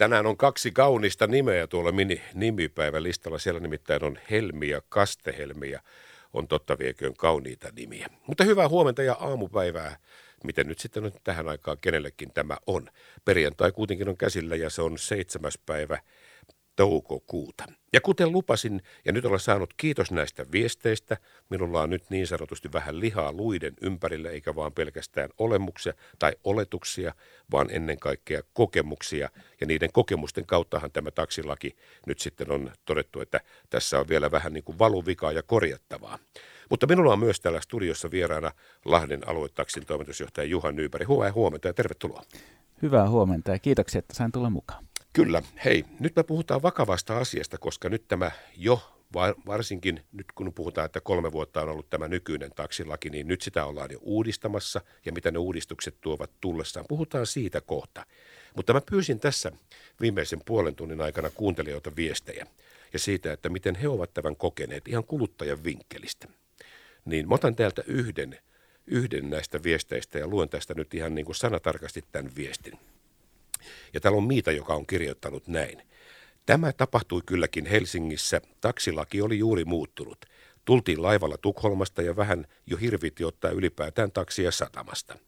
Tänään on kaksi kaunista nimeä tuolla mini nimipäivän listalla. Siellä nimittäin on Helmi ja Kastehelmi ja on totta vieköön kauniita nimiä. Mutta hyvää huomenta ja aamupäivää. Miten nyt sitten on tähän aikaan kenellekin tämä on? Perjantai kuitenkin on käsillä ja se on seitsemäs päivä toukokuuta. Ja kuten lupasin, ja nyt olen saanut kiitos näistä viesteistä, minulla on nyt niin sanotusti vähän lihaa luiden ympärillä, eikä vaan pelkästään olemuksia tai oletuksia, vaan ennen kaikkea kokemuksia. Ja niiden kokemusten kauttahan tämä taksilaki nyt sitten on todettu, että tässä on vielä vähän niin kuin valuvikaa ja korjattavaa. Mutta minulla on myös täällä studiossa vieraana Lahden aluetaksin toimitusjohtaja Juha Nyypäri. Hyvää huomenta ja tervetuloa. Hyvää huomenta ja kiitoksia, että sain tulla mukaan. Kyllä. Hei, nyt me puhutaan vakavasta asiasta, koska nyt tämä jo varsinkin nyt kun puhutaan, että kolme vuotta on ollut tämä nykyinen taksilaki, niin nyt sitä ollaan jo uudistamassa ja mitä ne uudistukset tuovat tullessaan. Puhutaan siitä kohta. Mutta mä pyysin tässä viimeisen puolen tunnin aikana kuuntelijoita viestejä ja siitä, että miten he ovat tämän kokeneet ihan kuluttajan vinkkelistä. Niin mä otan täältä yhden, yhden näistä viesteistä ja luen tästä nyt ihan niin kuin sanatarkasti tämän viestin. Ja täällä on Miita, joka on kirjoittanut näin. Tämä tapahtui kylläkin Helsingissä. Taksilaki oli juuri muuttunut. Tultiin laivalla Tukholmasta ja vähän jo hirviti ottaa ylipäätään taksia satamasta.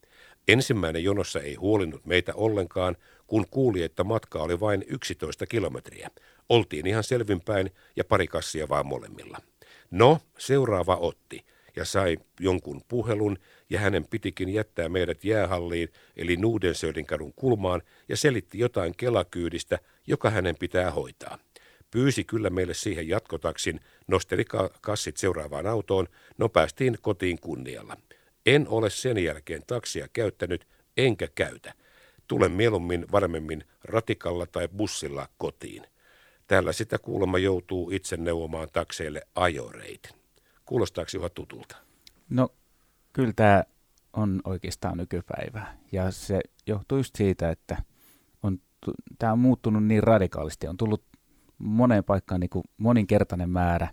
Ensimmäinen jonossa ei huolinnut meitä ollenkaan, kun kuuli, että matka oli vain 11 kilometriä. Oltiin ihan selvinpäin ja pari kassia vaan molemmilla. No, seuraava otti ja sai jonkun puhelun ja hänen pitikin jättää meidät jäähalliin eli Nuudensöödin kadun kulmaan ja selitti jotain kelakyydistä, joka hänen pitää hoitaa. Pyysi kyllä meille siihen jatkotaksin, nosteli kassit seuraavaan autoon, no päästiin kotiin kunnialla. En ole sen jälkeen taksia käyttänyt, enkä käytä. Tulen mieluummin varmemmin ratikalla tai bussilla kotiin. Täällä sitä kuulemma joutuu itse neuvomaan takseille ajoreitin. Kuulostaako Juha tutulta? No kyllä tämä on oikeastaan nykypäivää. Ja se johtuu just siitä, että on, tämä on muuttunut niin radikaalisti. On tullut moneen paikkaan niin kuin moninkertainen määrä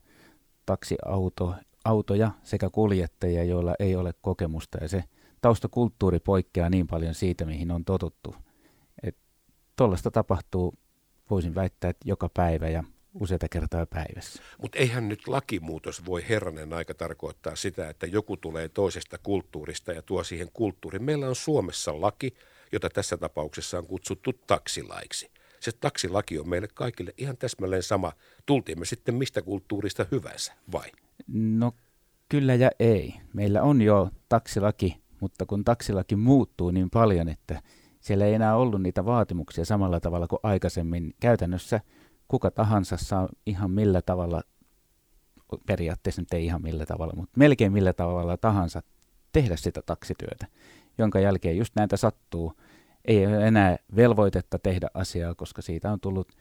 taksiautoja sekä kuljettajia, joilla ei ole kokemusta. Ja se taustakulttuuri poikkeaa niin paljon siitä, mihin on totuttu. Tuollaista tapahtuu, voisin väittää, että joka päivä ja useita kertaa päivässä. Mutta eihän nyt lakimuutos voi herranen aika tarkoittaa sitä, että joku tulee toisesta kulttuurista ja tuo siihen kulttuuriin. Meillä on Suomessa laki, jota tässä tapauksessa on kutsuttu taksilaiksi. Se taksilaki on meille kaikille ihan täsmälleen sama. Tultiin me sitten mistä kulttuurista hyvänsä, vai? No kyllä ja ei. Meillä on jo taksilaki, mutta kun taksilaki muuttuu niin paljon, että siellä ei enää ollut niitä vaatimuksia samalla tavalla kuin aikaisemmin. Käytännössä – kuka tahansa saa ihan millä tavalla, periaatteessa nyt ei ihan millä tavalla, mutta melkein millä tavalla tahansa tehdä sitä taksityötä, jonka jälkeen just näitä sattuu. Ei ole enää velvoitetta tehdä asiaa, koska siitä on tullut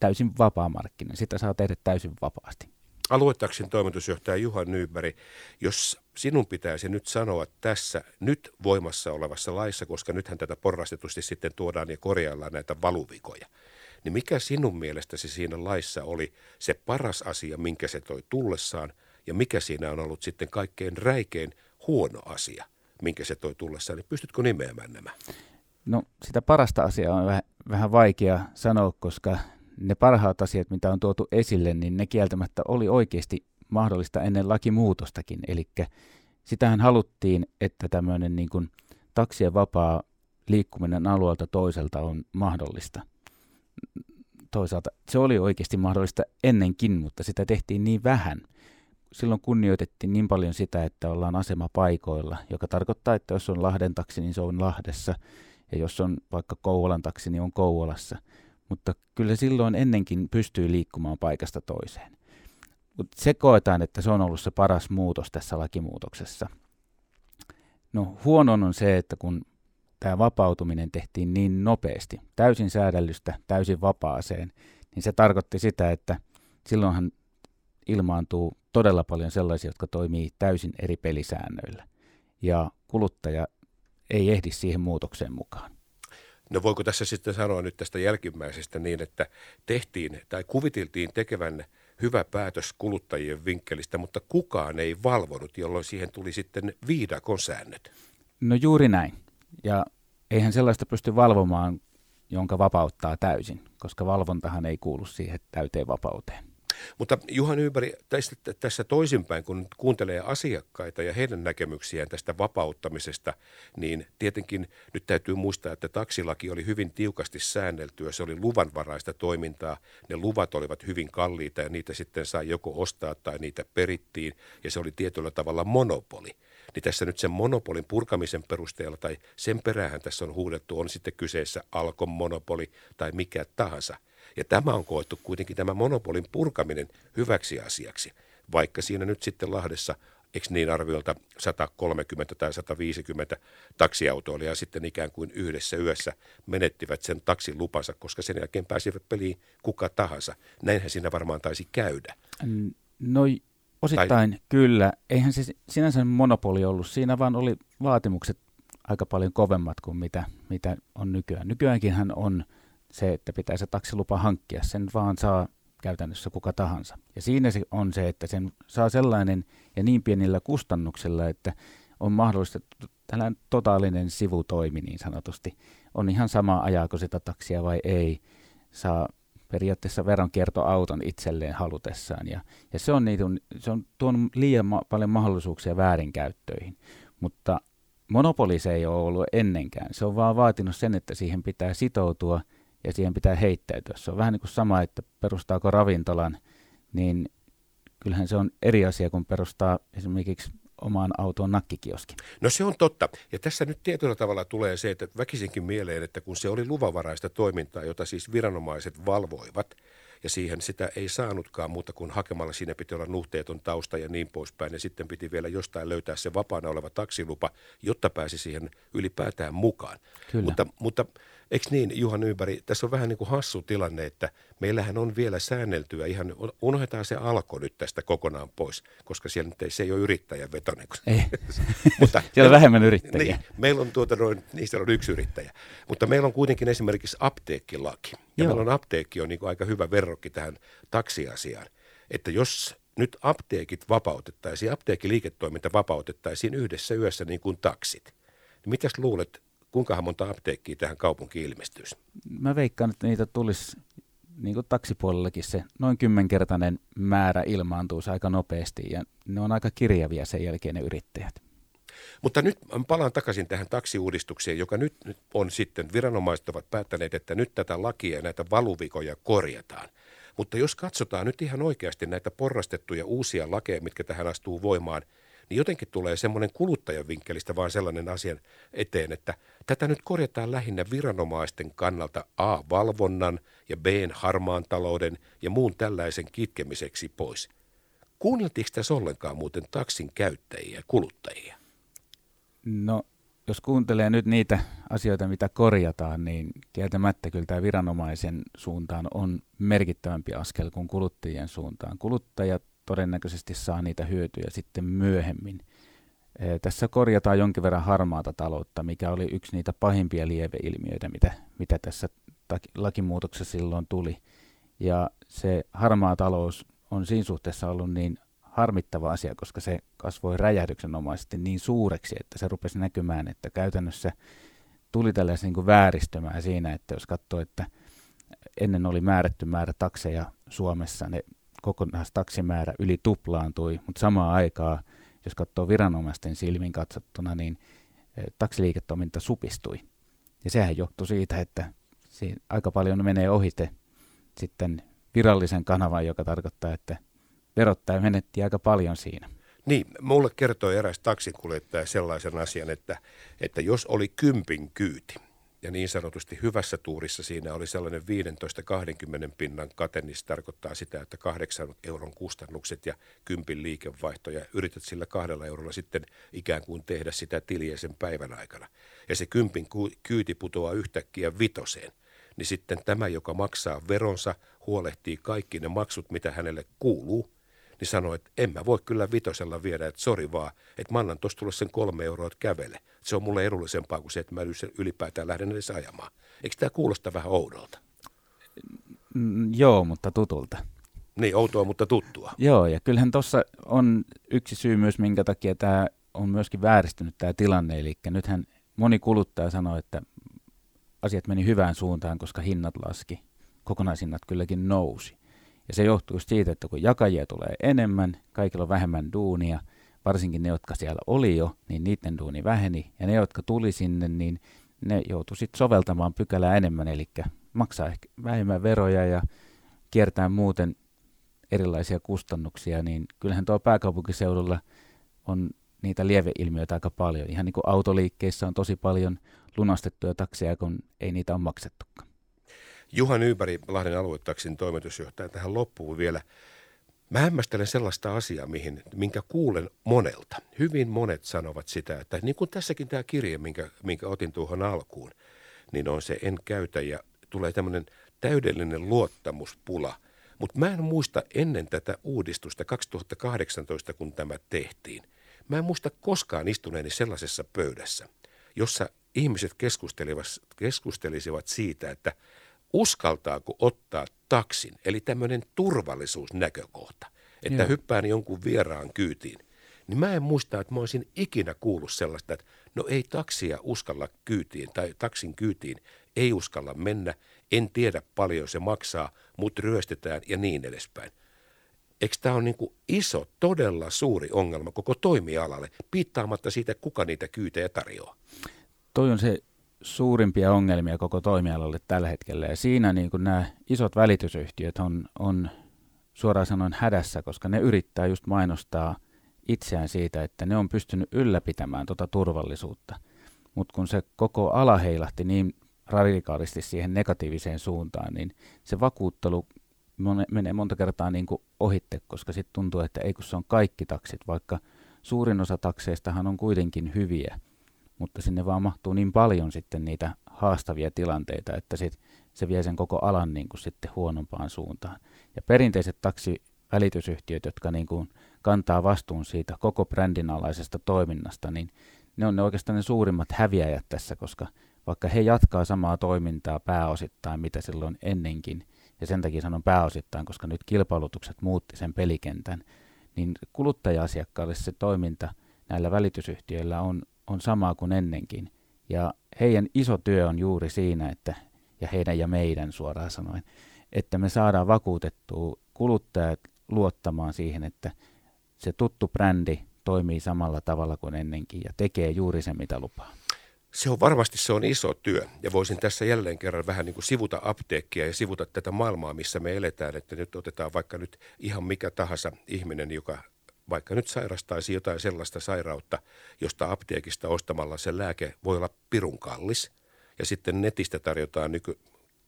täysin vapaa markkina. Sitä saa tehdä täysin vapaasti. Aluetaksin toimitusjohtaja Juha Nyberg, jos sinun pitäisi nyt sanoa tässä nyt voimassa olevassa laissa, koska nythän tätä porrastetusti sitten tuodaan ja korjaillaan näitä valuvikoja, niin mikä sinun mielestäsi siinä laissa oli se paras asia, minkä se toi tullessaan, ja mikä siinä on ollut sitten kaikkein räikein huono asia, minkä se toi tullessaan, niin pystytkö nimeämään nämä? No sitä parasta asiaa on vähän, vähän vaikea sanoa, koska ne parhaat asiat, mitä on tuotu esille, niin ne kieltämättä oli oikeasti mahdollista ennen lakimuutostakin. Eli sitähän haluttiin, että tämmöinen niin kuin taksien vapaa liikkuminen alueelta toiselta on mahdollista – toisaalta se oli oikeasti mahdollista ennenkin, mutta sitä tehtiin niin vähän. Silloin kunnioitettiin niin paljon sitä, että ollaan asemapaikoilla, joka tarkoittaa, että jos on Lahden taksi, niin se on Lahdessa, ja jos on vaikka Kouvolan taksi, niin on Kouvolassa. Mutta kyllä silloin ennenkin pystyy liikkumaan paikasta toiseen. Mutta se koetaan, että se on ollut se paras muutos tässä lakimuutoksessa. No huonon on se, että kun tämä vapautuminen tehtiin niin nopeasti, täysin säädellystä, täysin vapaaseen, niin se tarkoitti sitä, että silloinhan ilmaantuu todella paljon sellaisia, jotka toimii täysin eri pelisäännöillä. Ja kuluttaja ei ehdi siihen muutokseen mukaan. No voiko tässä sitten sanoa nyt tästä jälkimmäisestä niin, että tehtiin tai kuviteltiin tekevän hyvä päätös kuluttajien vinkkelistä, mutta kukaan ei valvonut, jolloin siihen tuli sitten viidakon säännöt? No juuri näin. Ja eihän sellaista pysty valvomaan jonka vapauttaa täysin, koska valvontahan ei kuulu siihen täyteen vapauteen. Mutta Juhan Ympäri, tässä, tässä toisinpäin, kun kuuntelee asiakkaita ja heidän näkemyksiään tästä vapauttamisesta, niin tietenkin nyt täytyy muistaa, että taksilaki oli hyvin tiukasti säänneltyä. Se oli luvanvaraista toimintaa. Ne luvat olivat hyvin kalliita ja niitä sitten sai joko ostaa tai niitä perittiin. Ja se oli tietyllä tavalla monopoli niin tässä nyt sen monopolin purkamisen perusteella tai sen perään tässä on huudettu, on sitten kyseessä Alkon monopoli tai mikä tahansa. Ja tämä on koettu kuitenkin tämä monopolin purkaminen hyväksi asiaksi, vaikka siinä nyt sitten Lahdessa eikö niin arviolta 130 tai 150 taksiautoilijaa sitten ikään kuin yhdessä yössä menettivät sen taksin lupansa, koska sen jälkeen pääsivät peliin kuka tahansa. Näinhän siinä varmaan taisi käydä. No osittain tai... kyllä. Eihän se sinänsä monopoli ollut. Siinä vaan oli vaatimukset aika paljon kovemmat kuin mitä, mitä on nykyään. Nykyäänkin hän on se, että pitää se taksilupa hankkia. Sen vaan saa käytännössä kuka tahansa. Ja siinä se on se, että sen saa sellainen ja niin pienillä kustannuksilla, että on mahdollista tällainen totaalinen sivutoimi niin sanotusti. On ihan sama ajaako sitä taksia vai ei. Saa periaatteessa veronkiertoauton itselleen halutessaan. Ja, ja se, on niitä, se on tuonut liian ma- paljon mahdollisuuksia väärinkäyttöihin. Mutta monopoli se ei ole ollut ennenkään. Se on vaan vaatinut sen, että siihen pitää sitoutua – ja siihen pitää heittäytyä. Se on vähän niin kuin sama, että perustaako ravintolan, niin kyllähän se on eri asia kuin perustaa esimerkiksi omaan autoon nakkikioskin. No se on totta. Ja tässä nyt tietyllä tavalla tulee se, että väkisinkin mieleen, että kun se oli luvavaraista toimintaa, jota siis viranomaiset valvoivat, ja siihen sitä ei saanutkaan muuta kuin hakemalla. Siinä piti olla nuhteeton tausta ja niin poispäin. Ja sitten piti vielä jostain löytää se vapaana oleva taksilupa, jotta pääsi siihen ylipäätään mukaan. Kyllä. Mutta, mutta Eikö niin, Juhan Ympäri, tässä on vähän niin kuin hassu tilanne, että meillähän on vielä säänneltyä ihan, unohdetaan se alko nyt tästä kokonaan pois, koska siellä nyt ei, se ei ole yrittäjän vetonen. Ei, mutta siellä on vähemmän yrittäjiä. Niin, meillä on tuota noin, niistä on yksi yrittäjä, mutta meillä on kuitenkin esimerkiksi apteekkilaki. Ja Joo. meillä on apteekki on niin kuin aika hyvä verrokki tähän taksiasiaan, että jos nyt apteekit vapautettaisiin, apteekkiliiketoiminta vapautettaisiin yhdessä yössä niin kuin taksit. Niin mitäs luulet, kuinka monta apteekkia tähän kaupunkiin ilmestyisi? Mä veikkaan, että niitä tulisi niin kuin taksipuolellakin se noin kymmenkertainen määrä ilmaantuisi aika nopeasti ja ne on aika kirjavia sen jälkeen ne yrittäjät. Mutta nyt palaan takaisin tähän taksiuudistukseen, joka nyt, nyt on sitten, viranomaiset ovat päättäneet, että nyt tätä lakia ja näitä valuvikoja korjataan. Mutta jos katsotaan nyt ihan oikeasti näitä porrastettuja uusia lakeja, mitkä tähän astuu voimaan – niin jotenkin tulee semmoinen kuluttajan vinkkelistä vaan sellainen asian eteen, että tätä nyt korjataan lähinnä viranomaisten kannalta A. valvonnan ja B. harmaan talouden ja muun tällaisen kitkemiseksi pois. Kuunneltiinko tässä ollenkaan muuten taksin käyttäjiä ja kuluttajia? No, jos kuuntelee nyt niitä asioita, mitä korjataan, niin kieltämättä kyllä tämä viranomaisen suuntaan on merkittävämpi askel kuin kuluttajien suuntaan. Kuluttajat todennäköisesti saa niitä hyötyjä sitten myöhemmin. Tässä korjataan jonkin verran harmaata taloutta, mikä oli yksi niitä pahimpia lieveilmiöitä, mitä, mitä tässä lakimuutoksessa silloin tuli. Ja se harmaa talous on siinä suhteessa ollut niin harmittava asia, koska se kasvoi räjähdyksenomaisesti niin suureksi, että se rupesi näkymään, että käytännössä tuli tällaisen niin vääristymää siinä, että jos katsoo, että ennen oli määrätty määrä takseja Suomessa, ne kokonaistaksimäärä yli tuplaantui, mutta samaan aikaan, jos katsoo viranomaisten silmin katsottuna, niin e, taksiliiketoiminta supistui. Ja sehän johtui siitä, että siinä aika paljon menee ohite sitten virallisen kanavan, joka tarkoittaa, että verottaja menetti aika paljon siinä. Niin, mulle kertoi eräs taksikuljettaja sellaisen asian, että, että jos oli kympin kyyti, ja niin sanotusti hyvässä tuurissa siinä oli sellainen 15-20 pinnan kate, niin se tarkoittaa sitä, että 8 euron kustannukset ja kympin liikevaihto ja yrität sillä kahdella eurolla sitten ikään kuin tehdä sitä tiliä sen päivän aikana. Ja se kympin kyyti putoaa yhtäkkiä vitoseen niin sitten tämä, joka maksaa veronsa, huolehtii kaikki ne maksut, mitä hänelle kuuluu, niin sanoi, että en mä voi kyllä vitosella viedä, että sori vaan, että mä annan tuossa tulla sen kolme euroa, että kävele. Se on mulle edullisempaa kuin se, että mä ylipäätään lähden edes ajamaan. Eikö tämä kuulosta vähän oudolta? Mm, joo, mutta tutulta. Niin, outoa, mutta tuttua. Joo, ja kyllähän tuossa on yksi syy myös, minkä takia tämä on myöskin vääristynyt tämä tilanne. Eli nythän moni kuluttaja sanoo, että asiat meni hyvään suuntaan, koska hinnat laski. Kokonaishinnat kylläkin nousi. Ja se johtuu siitä, että kun jakajia tulee enemmän, kaikilla on vähemmän duunia, varsinkin ne, jotka siellä oli jo, niin niiden duuni väheni. Ja ne, jotka tuli sinne, niin ne joutui sitten soveltamaan pykälää enemmän, eli maksaa ehkä vähemmän veroja ja kiertää muuten erilaisia kustannuksia, niin kyllähän tuo pääkaupunkiseudulla on niitä lieveilmiöitä aika paljon. Ihan niin kuin autoliikkeissä on tosi paljon lunastettuja takseja, kun ei niitä ole maksettukaan. Juha Nyyberg, Lahden aluetaksin toimitusjohtaja, tähän loppuun vielä. Mä hämmästelen sellaista asiaa, mihin, minkä kuulen monelta. Hyvin monet sanovat sitä, että niin kuin tässäkin tämä kirje, minkä, minkä otin tuohon alkuun, niin on se en käytä ja tulee tämmöinen täydellinen luottamuspula. Mutta mä en muista ennen tätä uudistusta 2018, kun tämä tehtiin. Mä en muista koskaan istuneeni sellaisessa pöydässä, jossa ihmiset keskustelisivat siitä, että uskaltaako ottaa taksin, eli tämmöinen turvallisuusnäkökohta, että Joo. hyppään jonkun vieraan kyytiin. Niin mä en muista, että mä olisin ikinä kuullut sellaista, että no ei taksia uskalla kyytiin tai taksin kyytiin ei uskalla mennä, en tiedä paljon se maksaa, mutta ryöstetään ja niin edespäin. Eikö tämä ole niin iso, todella suuri ongelma koko toimialalle, piittaamatta siitä, kuka niitä kyytejä tarjoaa? Toi on se suurimpia ongelmia koko toimialalle tällä hetkellä. Ja siinä niin kuin nämä isot välitysyhtiöt on, on suoraan sanoen hädässä, koska ne yrittää just mainostaa itseään siitä, että ne on pystynyt ylläpitämään tuota turvallisuutta. Mutta kun se koko ala heilahti niin radikaalisti siihen negatiiviseen suuntaan, niin se vakuuttelu menee monta kertaa niin kuin ohitte, koska sitten tuntuu, että ei kun se on kaikki taksit, vaikka suurin osa takseistahan on kuitenkin hyviä, mutta sinne vaan mahtuu niin paljon sitten niitä haastavia tilanteita, että sit se vie sen koko alan niin kuin sitten huonompaan suuntaan. Ja perinteiset taksivälitysyhtiöt, jotka niin kuin kantaa vastuun siitä koko brändin alaisesta toiminnasta, niin ne on ne oikeastaan ne suurimmat häviäjät tässä, koska vaikka he jatkaa samaa toimintaa pääosittain, mitä silloin ennenkin, ja sen takia sanon pääosittain, koska nyt kilpailutukset muutti sen pelikentän, niin kuluttaja-asiakkaalle se toiminta näillä välitysyhtiöillä on, on samaa kuin ennenkin. Ja heidän iso työ on juuri siinä, että, ja heidän ja meidän suoraan sanoen, että me saadaan vakuutettua kuluttajat luottamaan siihen, että se tuttu brändi toimii samalla tavalla kuin ennenkin ja tekee juuri sen, mitä lupaa. Se on varmasti se on iso työ ja voisin tässä jälleen kerran vähän niin kuin sivuta apteekkia ja sivuta tätä maailmaa, missä me eletään, että nyt otetaan vaikka nyt ihan mikä tahansa ihminen, joka vaikka nyt sairastaisi jotain sellaista sairautta, josta apteekista ostamalla se lääke voi olla pirun kallis ja sitten netistä tarjotaan nyky,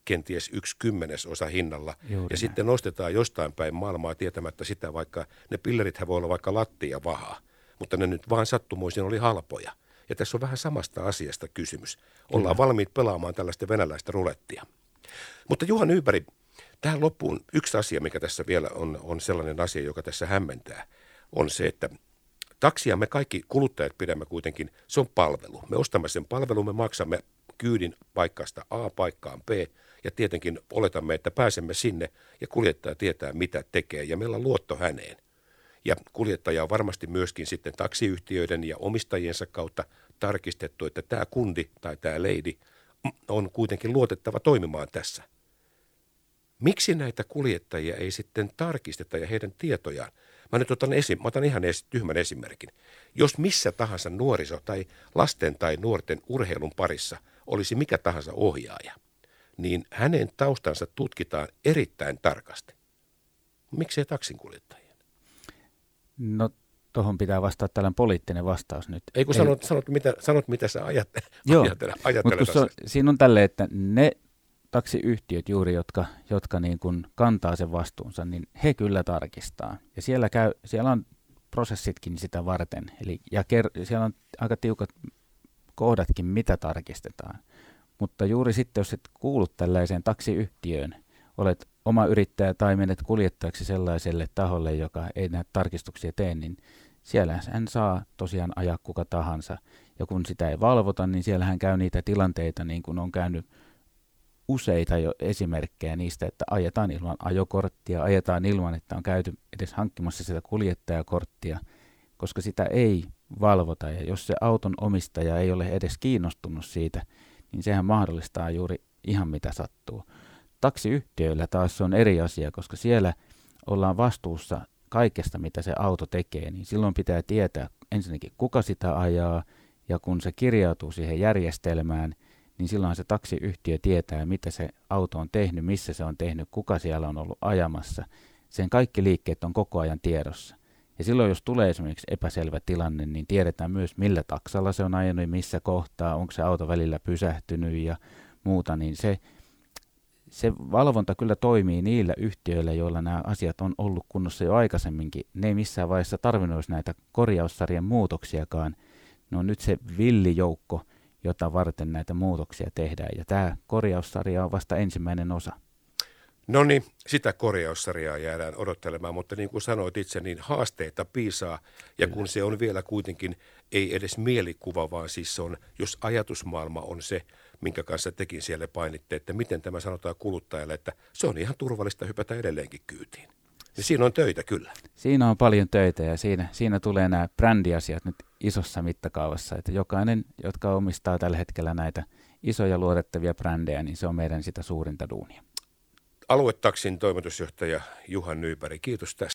kenties yksi kymmenesosa hinnalla. Juuri ja näin. sitten nostetaan jostain päin maailmaa tietämättä sitä, vaikka ne pillerithän voi olla vaikka lattia vahaa, mutta ne nyt vaan sattumuisin oli halpoja – ja tässä on vähän samasta asiasta kysymys. Ollaan Kyllä. valmiit pelaamaan tällaista venäläistä rulettia. Mutta Juha Nyypäri, tähän loppuun yksi asia, mikä tässä vielä on, on sellainen asia, joka tässä hämmentää, on se, että taksia me kaikki kuluttajat pidämme kuitenkin, se on palvelu. Me ostamme sen palvelun, me maksamme kyydin paikasta A paikkaan B ja tietenkin oletamme, että pääsemme sinne ja kuljettaja tietää, mitä tekee ja meillä on luotto häneen. Ja kuljettaja on varmasti myöskin sitten taksiyhtiöiden ja omistajiensa kautta tarkistettu, että tämä kundi tai tämä leidi on kuitenkin luotettava toimimaan tässä. Miksi näitä kuljettajia ei sitten tarkisteta ja heidän tietojaan? Mä nyt otan, esi- mä otan ihan esi- tyhmän esimerkin. Jos missä tahansa nuoriso tai lasten tai nuorten urheilun parissa olisi mikä tahansa ohjaaja, niin hänen taustansa tutkitaan erittäin tarkasti. Miksi ei taksinkuljettaja? No tuohon pitää vastata tällainen poliittinen vastaus nyt. Ei kun sanot, sanot, mitä, sanot mitä sä ajattelet. Joo, ajattelet mutta siinä on tälle, että ne taksiyhtiöt juuri, jotka, jotka niin kuin kantaa sen vastuunsa, niin he kyllä tarkistaa. Ja siellä, käy, siellä on prosessitkin sitä varten. Eli, ja ker, siellä on aika tiukat kohdatkin, mitä tarkistetaan. Mutta juuri sitten, jos et kuulu tällaiseen taksiyhtiöön, olet oma yrittäjä tai menet kuljettajaksi sellaiselle taholle, joka ei näitä tarkistuksia tee, niin siellä hän saa tosiaan ajaa kuka tahansa. Ja kun sitä ei valvota, niin siellähän käy niitä tilanteita, niin kuin on käynyt useita jo esimerkkejä niistä, että ajetaan ilman ajokorttia, ajetaan ilman, että on käyty edes hankkimassa sitä kuljettajakorttia, koska sitä ei valvota. Ja jos se auton omistaja ei ole edes kiinnostunut siitä, niin sehän mahdollistaa juuri ihan mitä sattuu. Taksiyhtiöillä taas on eri asia, koska siellä ollaan vastuussa kaikesta, mitä se auto tekee, niin silloin pitää tietää ensinnäkin, kuka sitä ajaa, ja kun se kirjautuu siihen järjestelmään, niin silloin se taksiyhtiö tietää, mitä se auto on tehnyt, missä se on tehnyt, kuka siellä on ollut ajamassa. Sen kaikki liikkeet on koko ajan tiedossa. Ja silloin, jos tulee esimerkiksi epäselvä tilanne, niin tiedetään myös, millä taksalla se on ajanut ja missä kohtaa, onko se auto välillä pysähtynyt ja muuta, niin se, se valvonta kyllä toimii niillä yhtiöillä, joilla nämä asiat on ollut kunnossa jo aikaisemminkin. Ne ei missään vaiheessa tarvinnut näitä korjaussarjan muutoksiakaan. Ne on nyt se villijoukko, jota varten näitä muutoksia tehdään. Ja tämä korjaussarja on vasta ensimmäinen osa. No niin, sitä korjaussarjaa jäädään odottelemaan, mutta niin kuin sanoit itse, niin haasteita piisaa. Ja Kyllä. kun se on vielä kuitenkin, ei edes mielikuva, vaan siis se on, jos ajatusmaailma on se, minkä kanssa tekin siellä painitte, että miten tämä sanotaan kuluttajalle, että se on ihan turvallista hypätä edelleenkin kyytiin. Ja siinä on töitä kyllä. Siinä on paljon töitä ja siinä, siinä tulee nämä brändiasiat nyt isossa mittakaavassa, että jokainen, jotka omistaa tällä hetkellä näitä isoja luotettavia brändejä, niin se on meidän sitä suurinta duunia. Aluetaksin toimitusjohtaja Juhan Nyypäri, kiitos tästä.